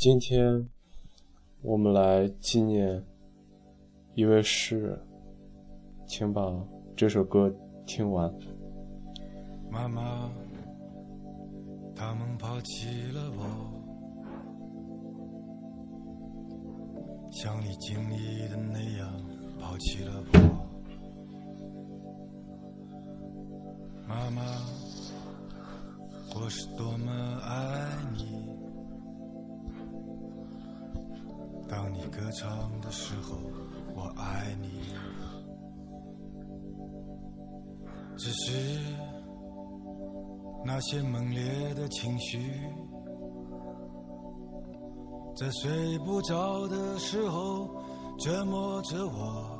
今天我们来纪念一位诗人，请把这首歌听完。妈妈，他们抛弃了我，像你经历的那样抛弃了我。妈妈，我是多么爱你。当你歌唱的时候，我爱你。只是那些猛烈的情绪，在睡不着的时候折磨着我。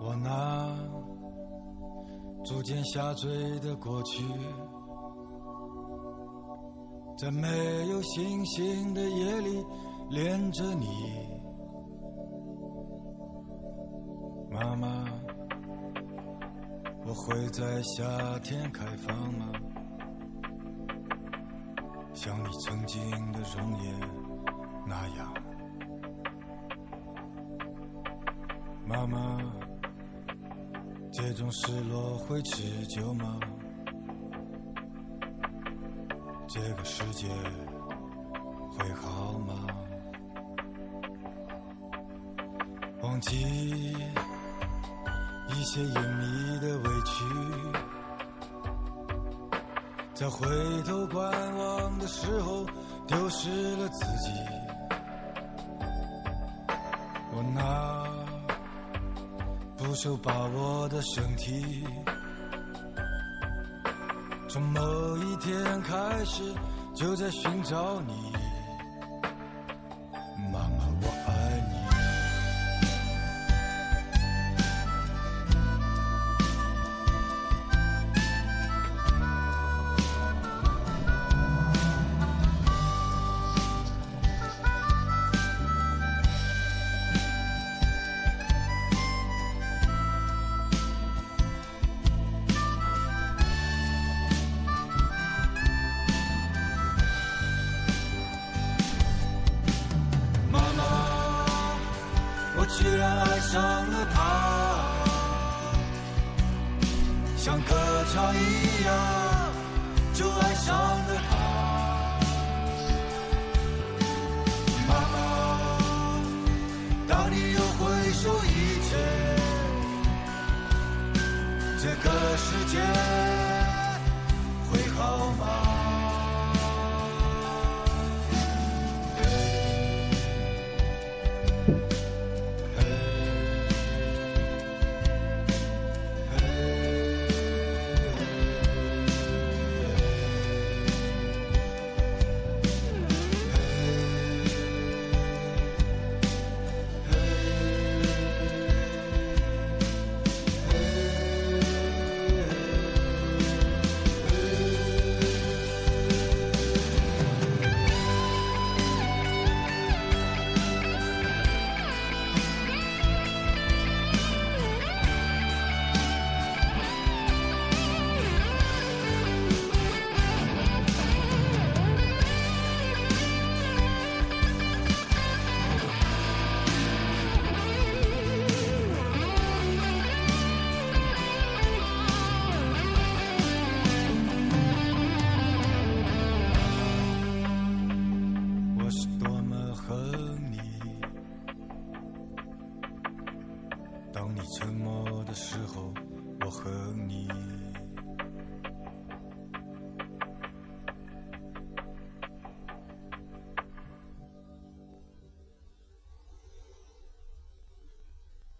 我那逐渐下坠的过去。在没有星星的夜里，恋着你，妈妈，我会在夏天开放吗？像你曾经的容颜那样，妈妈，这种失落会持久吗？这个世界会好吗？忘记一些隐秘的委屈，在回头观望的时候丢失了自己。我那不受把握的身体。从某一天开始，就在寻找你。世界。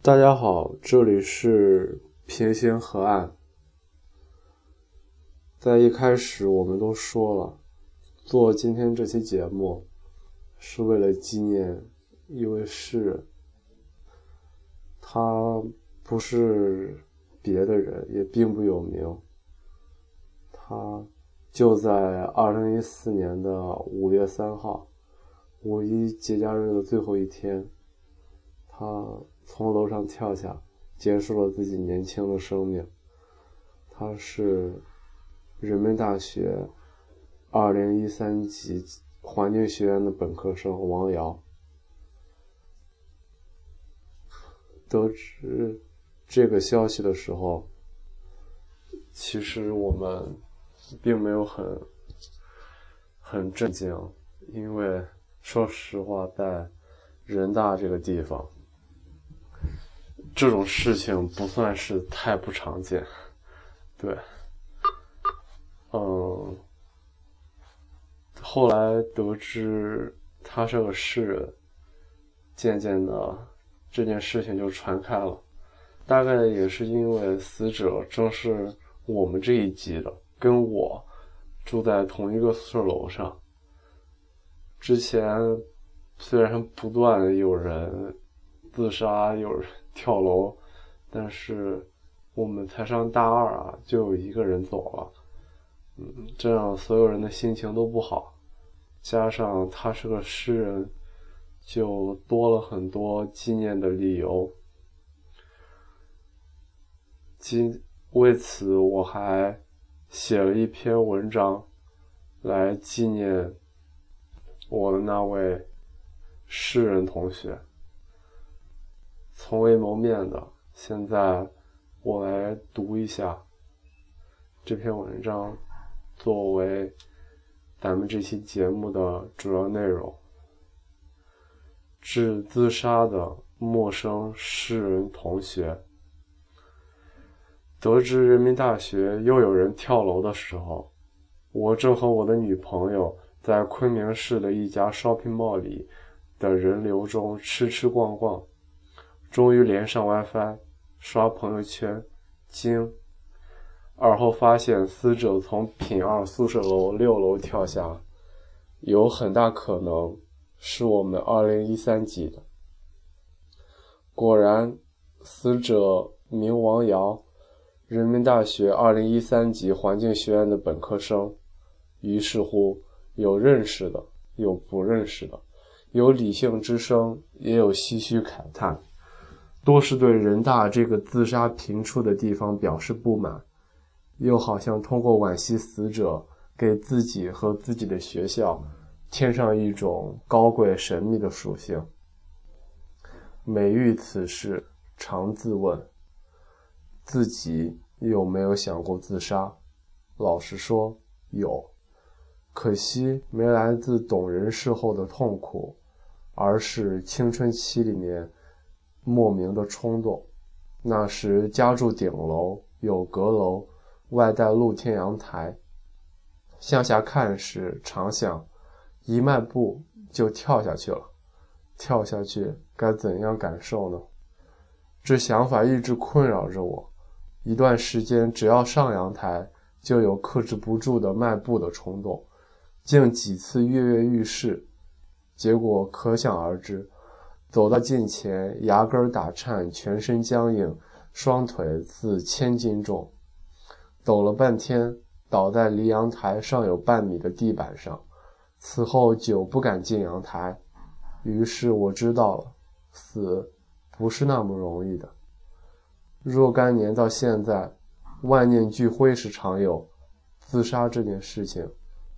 大家好，这里是平行河岸。在一开始，我们都说了，做今天这期节目是为了纪念一位诗人。他不是别的人，也并不有名。他就在二零一四年的五月三号，五一节假日的最后一天，他。从楼上跳下，结束了自己年轻的生命。他是人民大学二零一三级环境学院的本科生王瑶。得知这个消息的时候，其实我们并没有很很震惊，因为说实话，在人大这个地方，这种事情不算是太不常见。对，嗯，后来得知他是个诗人，渐渐的。这件事情就传开了，大概也是因为死者正是我们这一级的，跟我住在同一个宿舍楼上。之前虽然不断有人自杀，有人跳楼，但是我们才上大二啊，就有一个人走了，嗯，这样所有人的心情都不好，加上他是个诗人。就多了很多纪念的理由。今为此，我还写了一篇文章，来纪念我的那位诗人同学。从未谋面的，现在我来读一下这篇文章，作为咱们这期节目的主要内容。致自杀的陌生诗人同学。得知人民大学又有人跳楼的时候，我正和我的女朋友在昆明市的一家 shopping mall 里的人流中吃吃逛逛，终于连上 WiFi，刷朋友圈，惊！而后发现死者从品二宿舍楼六楼跳下，有很大可能。是我们二零一三级的，果然，死者名王瑶，人民大学二零一三级环境学院的本科生。于是乎，有认识的，有不认识的，有理性之声，也有唏嘘慨叹，多是对人大这个自杀频出的地方表示不满，又好像通过惋惜死者，给自己和自己的学校。添上一种高贵神秘的属性。每遇此事，常自问：自己有没有想过自杀？老实说，有，可惜没来自懂人事后的痛苦，而是青春期里面莫名的冲动。那时家住顶楼，有阁楼，外带露天阳台，向下看时，常想。一迈步就跳下去了，跳下去该怎样感受呢？这想法一直困扰着我。一段时间，只要上阳台，就有克制不住的迈步的冲动，竟几次跃跃欲试，结果可想而知。走到近前，牙根打颤，全身僵硬，双腿似千斤重，抖了半天，倒在离阳台尚有半米的地板上。此后久不敢进阳台，于是我知道了，死不是那么容易的。若干年到现在，万念俱灰时常有，自杀这件事情，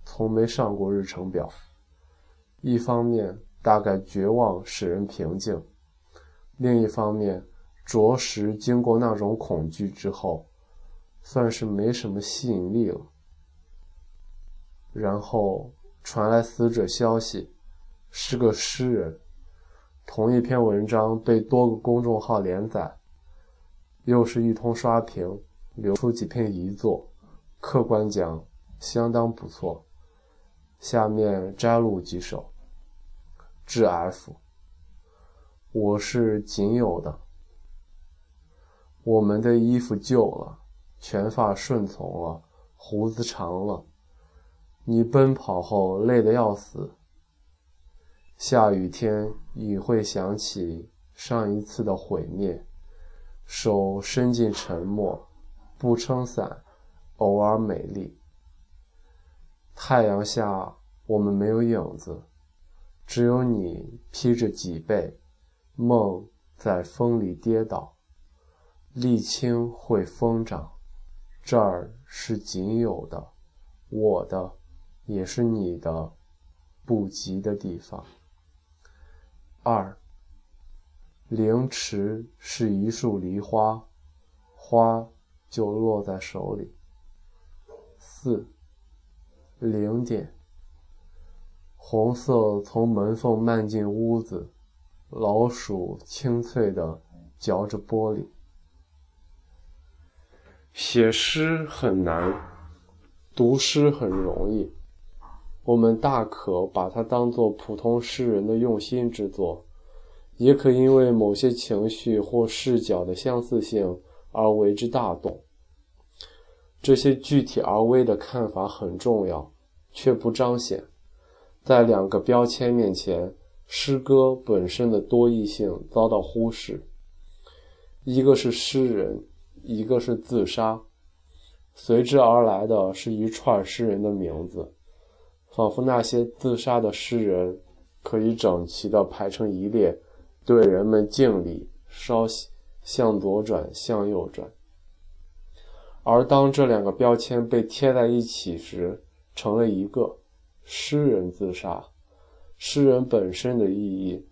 从没上过日程表。一方面，大概绝望使人平静；另一方面，着实经过那种恐惧之后，算是没什么吸引力了。然后。传来死者消息，是个诗人。同一篇文章被多个公众号连载，又是一通刷屏，流出几篇遗作，客观讲相当不错。下面摘录几首。致 F，我是仅有的。我们的衣服旧了，全发顺从了，胡子长了。你奔跑后累得要死。下雨天你会想起上一次的毁灭，手伸进沉默，不撑伞，偶尔美丽。太阳下我们没有影子，只有你披着脊背，梦在风里跌倒，沥青会疯长。这儿是仅有的，我的。也是你的不及的地方。二，凌迟是一束梨花，花就落在手里。四，零点，红色从门缝漫进屋子，老鼠清脆的嚼着玻璃。写诗很难，读诗很容易。我们大可把它当做普通诗人的用心之作，也可因为某些情绪或视角的相似性而为之大动。这些具体而微的看法很重要，却不彰显。在两个标签面前，诗歌本身的多义性遭到忽视。一个是诗人，一个是自杀，随之而来的是一串诗人的名字。仿佛那些自杀的诗人可以整齐地排成一列，对人们敬礼，稍向左转，向右转。而当这两个标签被贴在一起时，成了一个诗人自杀。诗人本身的意义，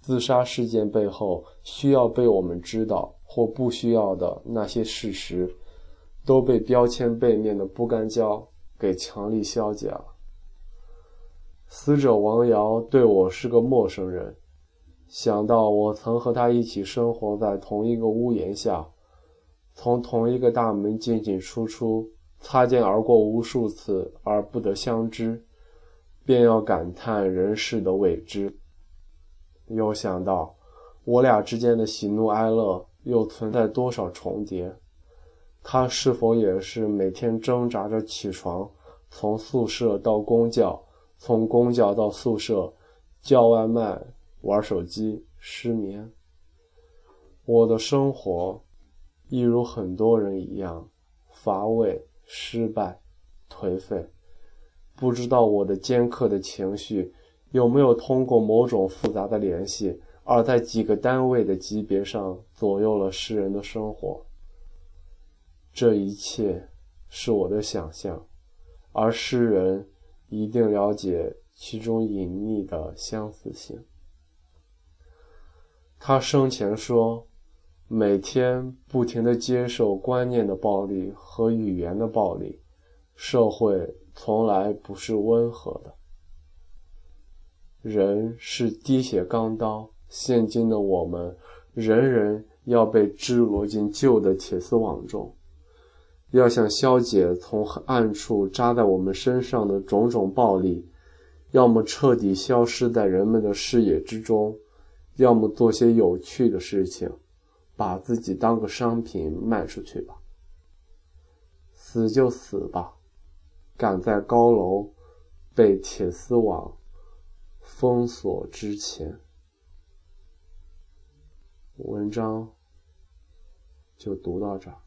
自杀事件背后需要被我们知道或不需要的那些事实，都被标签背面的不干胶给强力消解了。死者王瑶对我是个陌生人，想到我曾和他一起生活在同一个屋檐下，从同一个大门进进出出，擦肩而过无数次而不得相知，便要感叹人世的未知。又想到我俩之间的喜怒哀乐又存在多少重叠，他是否也是每天挣扎着起床，从宿舍到公教？从公交到宿舍，叫外卖、玩手机、失眠。我的生活，一如很多人一样，乏味、失败、颓废。不知道我的尖刻的情绪，有没有通过某种复杂的联系，而在几个单位的级别上左右了诗人的生活。这一切是我的想象，而诗人。一定了解其中隐秘的相似性。他生前说：“每天不停地接受观念的暴力和语言的暴力，社会从来不是温和的。人是滴血钢刀，现今的我们，人人要被织罗进旧的铁丝网中。”要想消解从暗处扎在我们身上的种种暴力，要么彻底消失在人们的视野之中，要么做些有趣的事情，把自己当个商品卖出去吧。死就死吧，赶在高楼被铁丝网封锁之前。文章就读到这儿。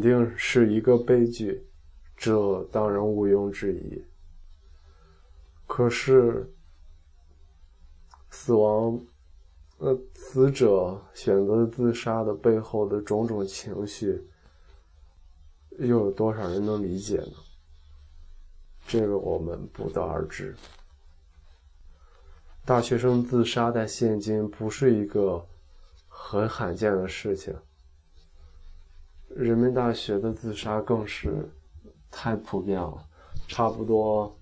肯定是一个悲剧，这当然毋庸置疑。可是，死亡，呃，死者选择自杀的背后的种种情绪，又有多少人能理解呢？这个我们不得而知。大学生自杀在现今不是一个很罕见的事情。人民大学的自杀更是太普遍了，差不多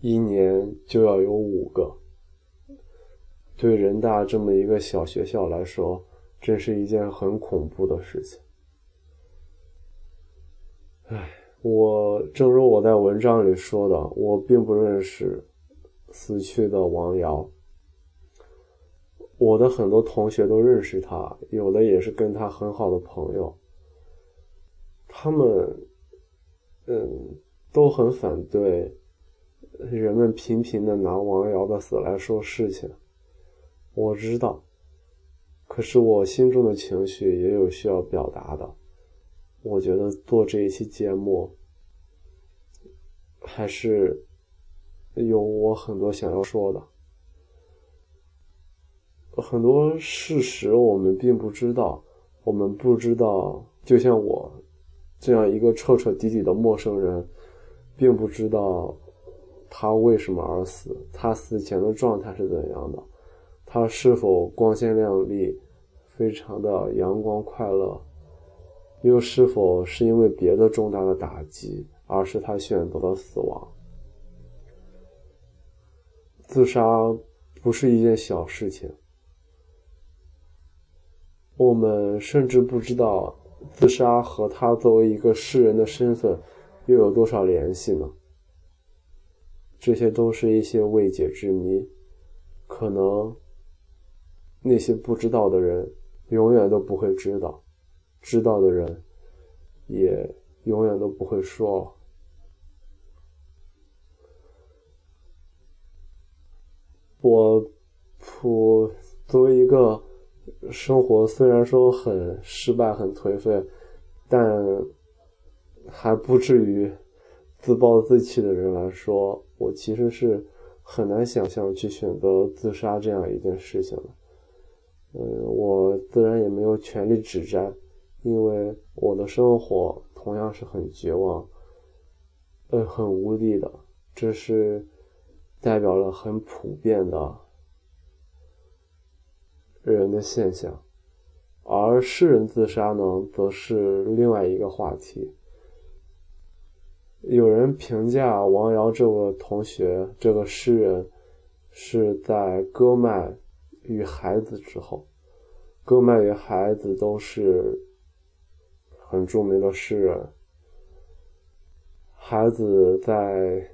一年就要有五个。对人大这么一个小学校来说，真是一件很恐怖的事情。唉，我正如我在文章里说的，我并不认识死去的王瑶。我的很多同学都认识他，有的也是跟他很好的朋友。他们，嗯，都很反对人们频频的拿王瑶的死来说事情。我知道，可是我心中的情绪也有需要表达的。我觉得做这一期节目，还是有我很多想要说的。很多事实我们并不知道，我们不知道，就像我。这样一个彻彻底底的陌生人，并不知道他为什么而死，他死前的状态是怎样的，他是否光鲜亮丽，非常的阳光快乐，又是否是因为别的重大的打击，而是他选择了死亡？自杀不是一件小事情，我们甚至不知道。自杀和他作为一个诗人的身份又有多少联系呢？这些都是一些未解之谜，可能那些不知道的人永远都不会知道，知道的人也永远都不会说。我普作为一个。生活虽然说很失败、很颓废，但还不至于自暴自弃的人来说，我其实是很难想象去选择自杀这样一件事情的。嗯，我自然也没有权利指摘，因为我的生活同样是很绝望、呃，很无力的。这是代表了很普遍的。人的现象，而诗人自杀呢，则是另外一个话题。有人评价王瑶这个同学、这个诗人，是在歌麦与孩子之后。歌麦与孩子都是很著名的诗人。孩子在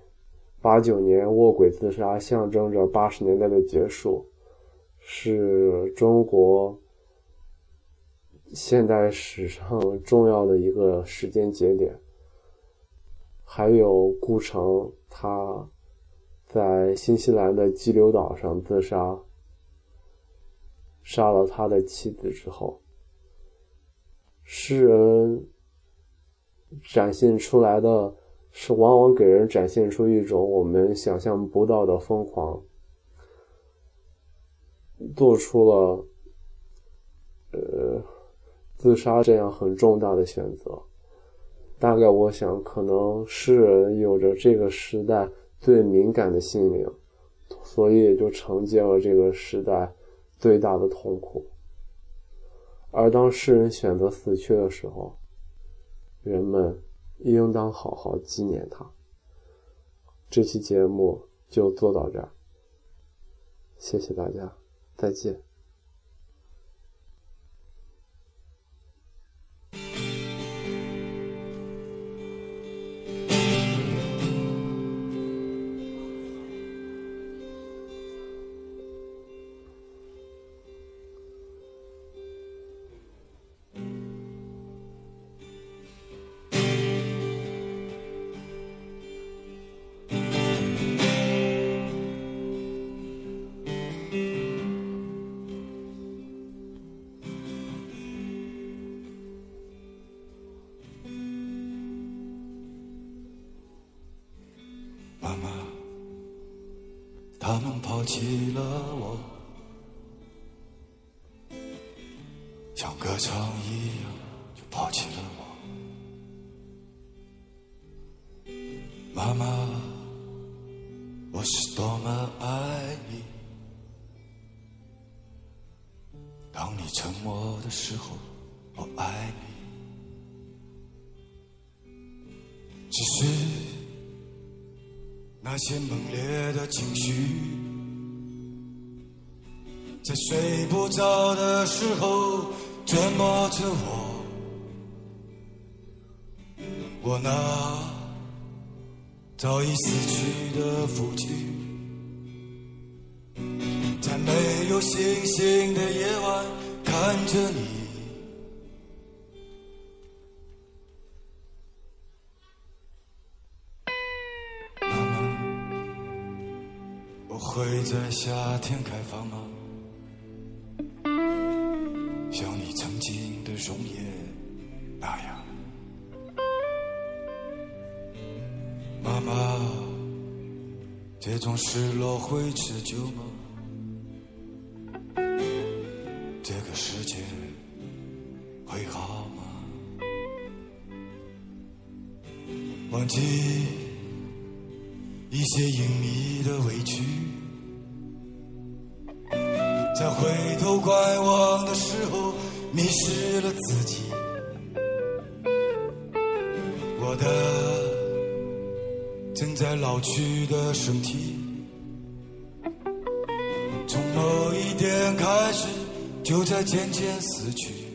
八九年卧轨自杀，象征着八十年代的结束。是中国现代史上重要的一个时间节点。还有顾城，他在新西兰的激流岛上自杀，杀了他的妻子之后，诗人展现出来的是，往往给人展现出一种我们想象不到的疯狂。做出了，呃，自杀这样很重大的选择。大概我想，可能诗人有着这个时代最敏感的心灵，所以也就承接了这个时代最大的痛苦。而当诗人选择死去的时候，人们应当好好纪念他。这期节目就做到这儿，谢谢大家。再见。他们抛弃了我，像歌唱一样就抛弃了我。妈妈，我是多么爱你。当你沉默的时候，我爱你。只是那些猛烈的情绪，在睡不着的时候折磨着我。我那。早已死去的父亲，在没有星星的夜晚看着你。在夏天开放吗？像你曾经的容颜那样。妈妈，这种失落会持久吗？这个世界会好吗？忘记一些隐秘的委屈，在回头观望的时候迷失了自己。我的。正在老去的身体，从某一天开始，就在渐渐死去。